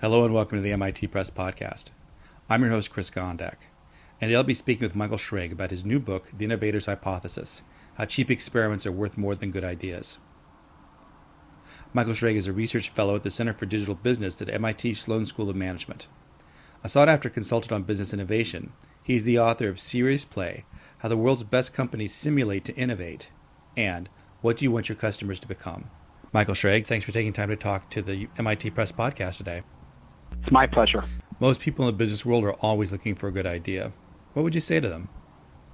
Hello and welcome to the MIT Press Podcast. I'm your host, Chris Gondak, and today I'll be speaking with Michael Schrage about his new book, The Innovator's Hypothesis How Cheap Experiments Are Worth More Than Good Ideas. Michael Schrage is a research fellow at the Center for Digital Business at MIT Sloan School of Management. A sought after consultant on business innovation, he is the author of Serious Play How the World's Best Companies Simulate to Innovate and What Do You Want Your Customers to Become? Michael Schrage, thanks for taking time to talk to the MIT Press Podcast today. It's my pleasure. Most people in the business world are always looking for a good idea. What would you say to them?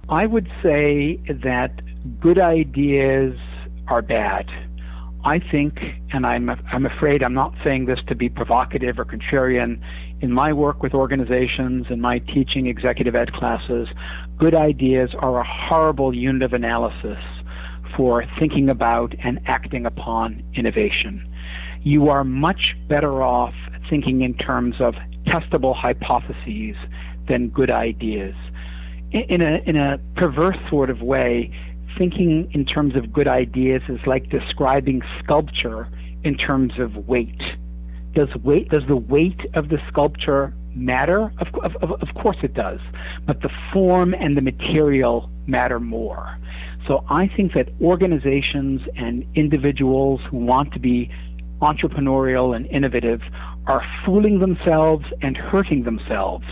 I would say that good ideas are bad. I think, and I'm, I'm afraid I'm not saying this to be provocative or contrarian, in my work with organizations and my teaching executive ed classes, good ideas are a horrible unit of analysis for thinking about and acting upon innovation. You are much better off thinking in terms of testable hypotheses than good ideas. In a, in a perverse sort of way, thinking in terms of good ideas is like describing sculpture in terms of weight. Does weight does the weight of the sculpture matter? Of, of, of course it does, but the form and the material matter more. So I think that organizations and individuals who want to be entrepreneurial and innovative are fooling themselves and hurting themselves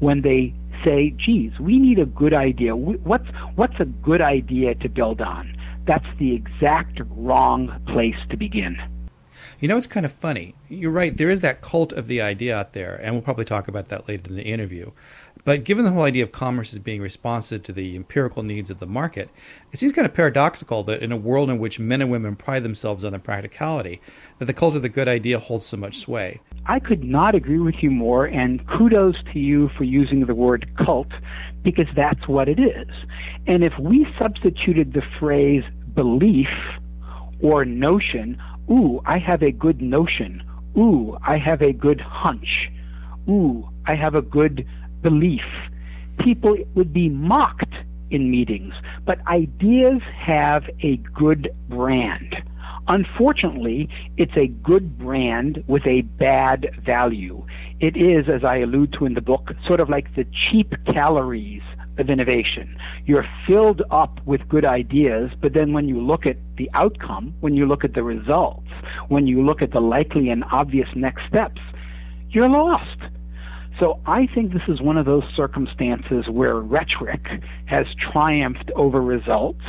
when they say, geez, we need a good idea. What's, what's a good idea to build on? That's the exact wrong place to begin. You know, it's kind of funny. You're right. There is that cult of the idea out there, and we'll probably talk about that later in the interview. But given the whole idea of commerce as being responsive to the empirical needs of the market, it seems kind of paradoxical that in a world in which men and women pride themselves on their practicality, that the cult of the good idea holds so much sway. I could not agree with you more, and kudos to you for using the word cult, because that's what it is. And if we substituted the phrase belief or notion, ooh, I have a good notion, ooh, I have a good hunch, ooh, I have a good belief. People would be mocked in meetings, but ideas have a good brand. Unfortunately, it's a good brand with a bad value. It is, as I allude to in the book, sort of like the cheap calories of innovation. You're filled up with good ideas, but then when you look at the outcome, when you look at the results, when you look at the likely and obvious next steps, you're lost. So I think this is one of those circumstances where rhetoric has triumphed over results,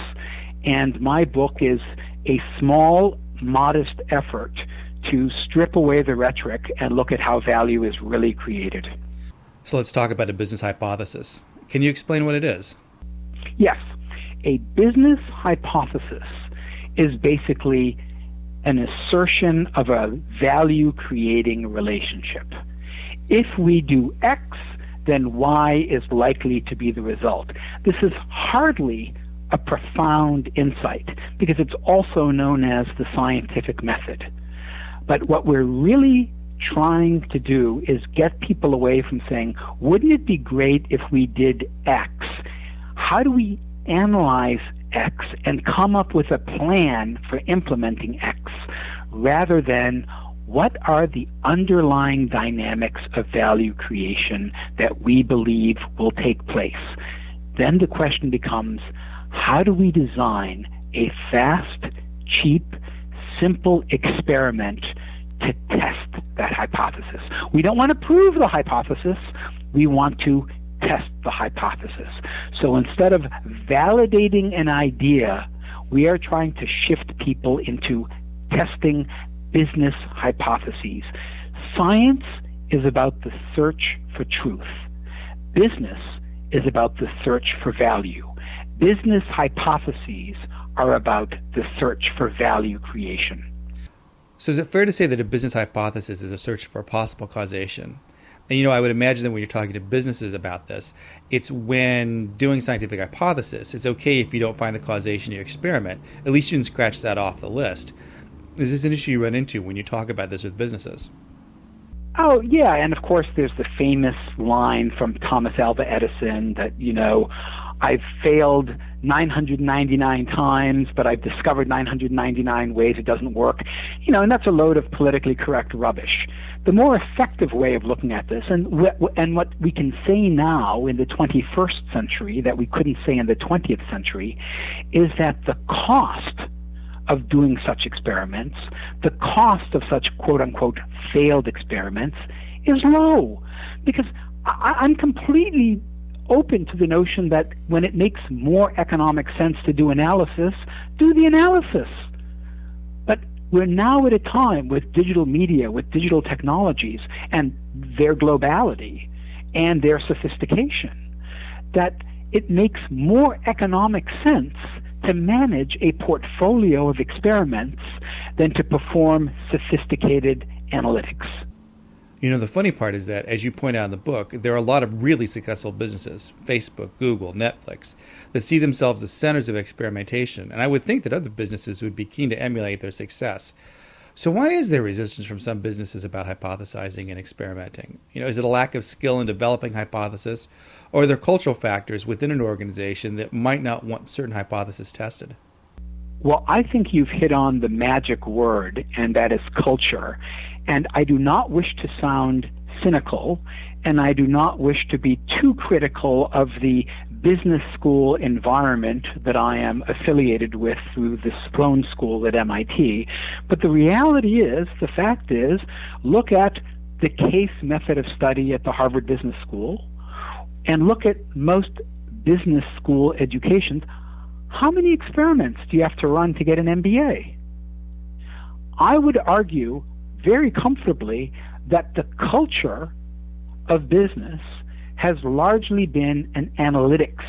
and my book is a small, modest effort to strip away the rhetoric and look at how value is really created. So let's talk about a business hypothesis. Can you explain what it is? Yes. A business hypothesis is basically an assertion of a value creating relationship if we do X, then Y is likely to be the result. This is hardly a profound insight because it's also known as the scientific method. But what we're really trying to do is get people away from saying, wouldn't it be great if we did X? How do we analyze X and come up with a plan for implementing X rather than what are the underlying dynamics of value creation that we believe will take place? Then the question becomes how do we design a fast, cheap, simple experiment to test that hypothesis? We don't want to prove the hypothesis, we want to test the hypothesis. So instead of validating an idea, we are trying to shift people into testing business hypotheses. Science is about the search for truth. Business is about the search for value. Business hypotheses are about the search for value creation. So, is it fair to say that a business hypothesis is a search for possible causation? And you know, I would imagine that when you're talking to businesses about this, it's when doing scientific hypothesis, it's okay if you don't find the causation in your experiment. At least you can scratch that off the list. Is this an issue you run into when you talk about this with businesses? Oh, yeah. And of course, there's the famous line from Thomas Alva Edison that, you know, I've failed 999 times, but I've discovered 999 ways it doesn't work. You know, and that's a load of politically correct rubbish. The more effective way of looking at this, and wh- and what we can say now in the 21st century that we couldn't say in the 20th century, is that the cost of doing such experiments, the cost of such quote unquote failed experiments, is low, because I, I'm completely open to the notion that when it makes more economic sense to do analysis, do the analysis. But we're now at a time with digital media, with digital technologies, and their globality and their sophistication, that it makes more economic sense to manage a portfolio of experiments than to perform sophisticated analytics. You know, the funny part is that, as you point out in the book, there are a lot of really successful businesses Facebook, Google, Netflix that see themselves as centers of experimentation. And I would think that other businesses would be keen to emulate their success. So, why is there resistance from some businesses about hypothesizing and experimenting? You know, is it a lack of skill in developing hypothesis, or are there cultural factors within an organization that might not want certain hypotheses tested? Well, I think you've hit on the magic word, and that is culture. And I do not wish to sound cynical, and I do not wish to be too critical of the business school environment that I am affiliated with through the Sloan School at MIT. But the reality is, the fact is, look at the case method of study at the Harvard Business School and look at most business school educations. How many experiments do you have to run to get an MBA? I would argue very comfortably that the culture of business has largely been an analytics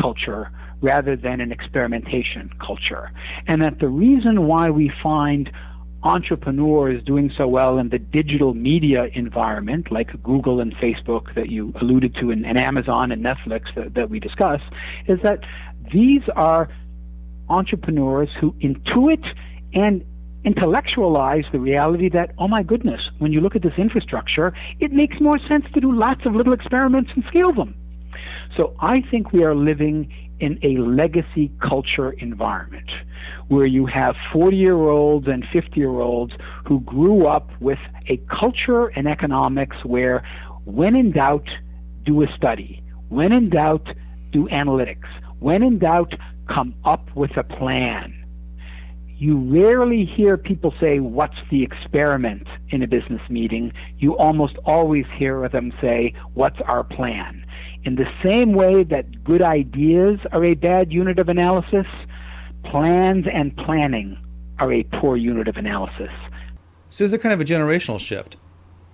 culture rather than an experimentation culture. And that the reason why we find entrepreneurs doing so well in the digital media environment, like Google and Facebook that you alluded to, and, and Amazon and Netflix that, that we discuss, is that these are entrepreneurs who intuit and intellectualize the reality that, oh my goodness, when you look at this infrastructure, it makes more sense to do lots of little experiments and scale them. So I think we are living in a legacy culture environment where you have 40 year olds and 50 year olds who grew up with a culture and economics where, when in doubt, do a study. When in doubt, do analytics. When in doubt, come up with a plan you rarely hear people say, What's the experiment in a business meeting? You almost always hear them say, What's our plan? In the same way that good ideas are a bad unit of analysis, plans and planning are a poor unit of analysis. So, is there kind of a generational shift?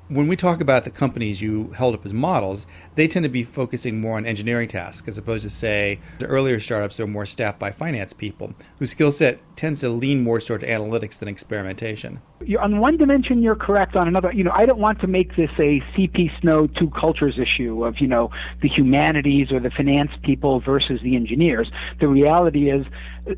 when we talk about the companies you held up as models, they tend to be focusing more on engineering tasks as opposed to, say, the earlier startups are more staffed by finance people whose skill set tends to lean more toward analytics than experimentation. You're, on one dimension, you're correct. On another, you know, I don't want to make this a CP Snow two cultures issue of, you know, the humanities or the finance people versus the engineers. The reality is,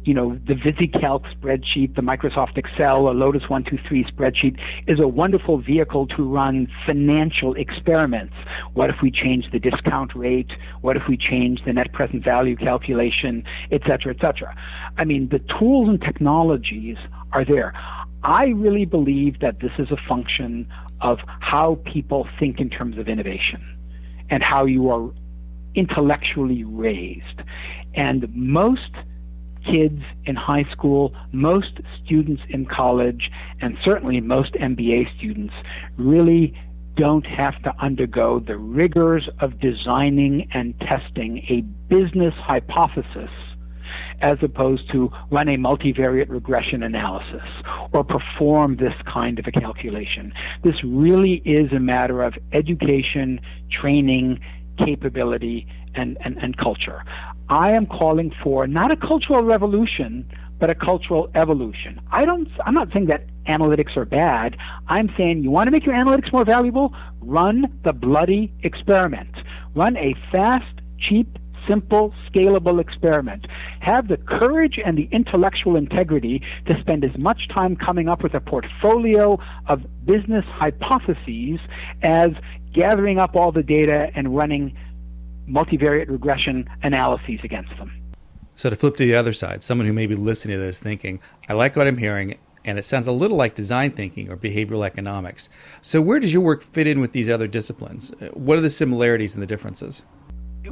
you know, the VisiCalc spreadsheet, the Microsoft Excel, or Lotus 123 spreadsheet is a wonderful vehicle to run financial experiments. What if we change the discount rate? What if we change the net present value calculation, et cetera, et cetera? I mean, the tools and technologies are there. I really believe that this is a function of how people think in terms of innovation and how you are intellectually raised. And most kids in high school, most students in college, and certainly most MBA students really don't have to undergo the rigors of designing and testing a business hypothesis as opposed to run a multivariate regression analysis or perform this kind of a calculation. This really is a matter of education, training, capability, and, and, and culture. I am calling for not a cultural revolution, but a cultural evolution. I don't, I'm not saying that analytics are bad. I'm saying you want to make your analytics more valuable? Run the bloody experiment. Run a fast, cheap, simple, scalable experiment. Have the courage and the intellectual integrity to spend as much time coming up with a portfolio of business hypotheses as gathering up all the data and running multivariate regression analyses against them. So to flip to the other side, someone who may be listening to this thinking, I like what I'm hearing, and it sounds a little like design thinking or behavioral economics. So where does your work fit in with these other disciplines? What are the similarities and the differences?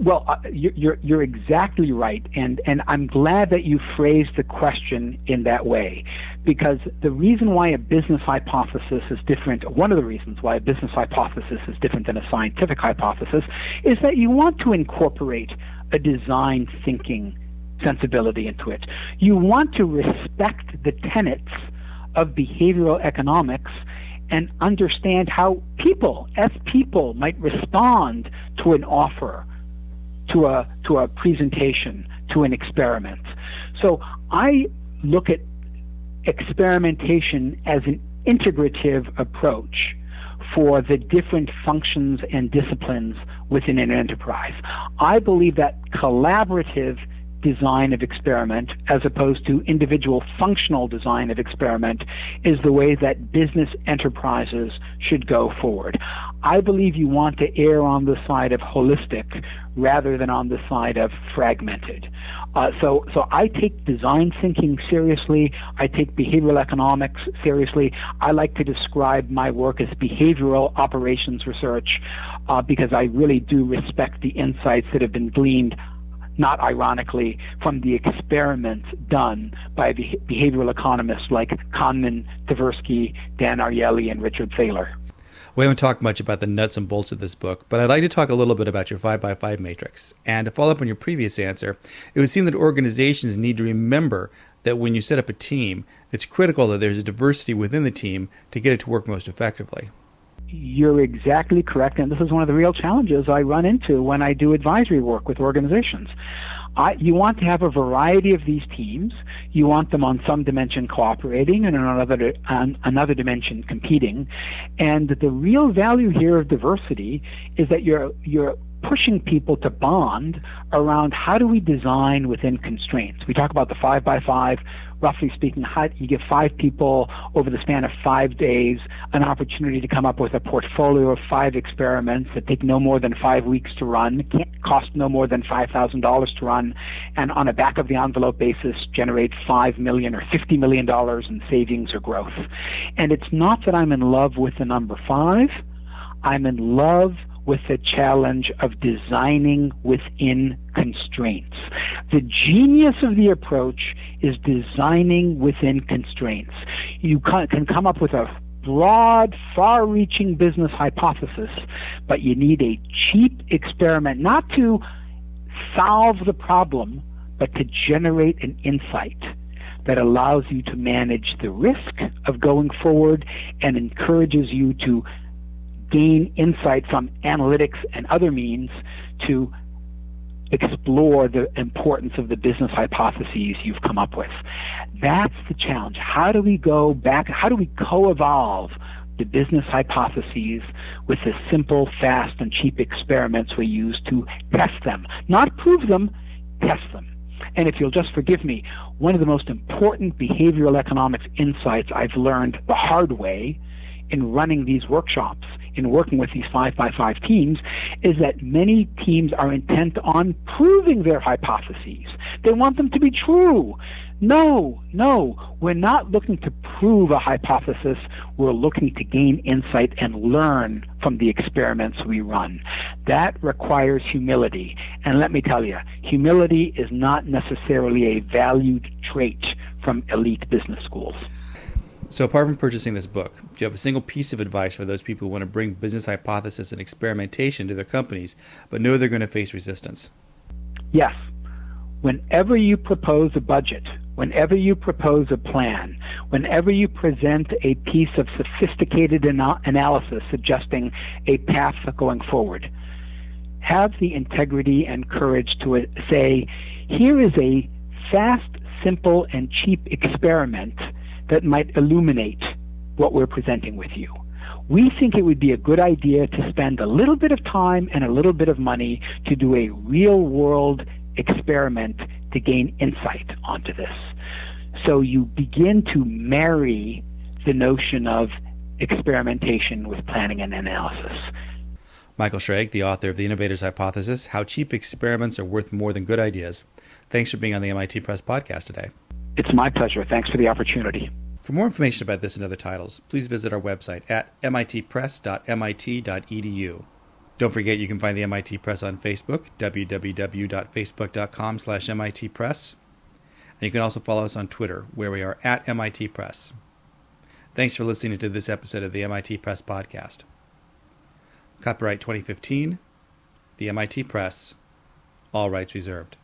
Well, uh, you're you're exactly right, and and I'm glad that you phrased the question in that way, because the reason why a business hypothesis is different, one of the reasons why a business hypothesis is different than a scientific hypothesis, is that you want to incorporate a design thinking sensibility into it. You want to respect the tenets of behavioral economics and understand how people, as people, might respond to an offer, to a to a presentation, to an experiment. So I look at experimentation as an integrative approach for the different functions and disciplines within an enterprise. I believe that collaborative design of experiment as opposed to individual functional design of experiment is the way that business enterprises should go forward. I believe you want to err on the side of holistic rather than on the side of fragmented. Uh, so, so I take design thinking seriously. I take behavioral economics seriously. I like to describe my work as behavioral operations research uh, because I really do respect the insights that have been gleaned not ironically, from the experiments done by behavioral economists like Kahneman, Tversky, Dan Ariely, and Richard Thaler. We haven't talked much about the nuts and bolts of this book, but I'd like to talk a little bit about your 5x5 matrix. And to follow up on your previous answer, it would seem that organizations need to remember that when you set up a team, it's critical that there's a diversity within the team to get it to work most effectively you're exactly correct, and this is one of the real challenges I run into when I do advisory work with organizations. I, you want to have a variety of these teams. You want them on some dimension cooperating and on another, on another dimension competing. And the real value here of diversity is that you're, you're pushing people to bond around how do we design within constraints. We talk about the five by five, roughly speaking, how you give five people over the span of five days an opportunity to come up with a portfolio of five experiments that take no more than five weeks to run, can't cost no more than five thousand dollars to run, and on a back of the envelope basis generate five million or fifty million dollars in savings or growth. And it's not that I'm in love with the number five. I'm in love with the challenge of designing within constraints. The genius of the approach is designing within constraints. You can come up with a broad, far reaching business hypothesis, but you need a cheap experiment not to solve the problem, but to generate an insight that allows you to manage the risk of going forward and encourages you to gain insight from analytics and other means to explore the importance of the business hypotheses you've come up with. That's the challenge. How do we go back? How do we co-evolve the business hypotheses with the simple, fast, and cheap experiments we use to test them? Not prove them, test them. And if you'll just forgive me, one of the most important behavioral economics insights I've learned the hard way in running these workshops in working with these five by five teams is that many teams are intent on proving their hypotheses. They want them to be true. No, no, we're not looking to prove a hypothesis. We're looking to gain insight and learn from the experiments we run. That requires humility. And let me tell you, humility is not necessarily a valued trait from elite business schools. So, apart from purchasing this book, do you have a single piece of advice for those people who want to bring business hypothesis and experimentation to their companies, but know they're going to face resistance? Yes. Whenever you propose a budget, whenever you propose a plan, whenever you present a piece of sophisticated ana- analysis suggesting a path going forward, have the integrity and courage to uh, say, here is a fast, simple, and cheap experiment that might illuminate what we're presenting with you. We think it would be a good idea to spend a little bit of time and a little bit of money to do a real world experiment to gain insight onto this. So you begin to marry the notion of experimentation with planning and analysis. Michael Schrage, the author of The Innovator's Hypothesis How Cheap Experiments Are Worth More Than Good Ideas. Thanks for being on the MIT Press podcast today. It's my pleasure. Thanks for the opportunity. For more information about this and other titles, please visit our website at mitpress.mit.edu. Don't forget you can find the MIT Press on Facebook, www.facebook.com slash mitpress. And you can also follow us on Twitter, where we are at MIT Press. Thanks for listening to this episode of the MIT Press Podcast. Copyright 2015, the MIT Press, all rights reserved.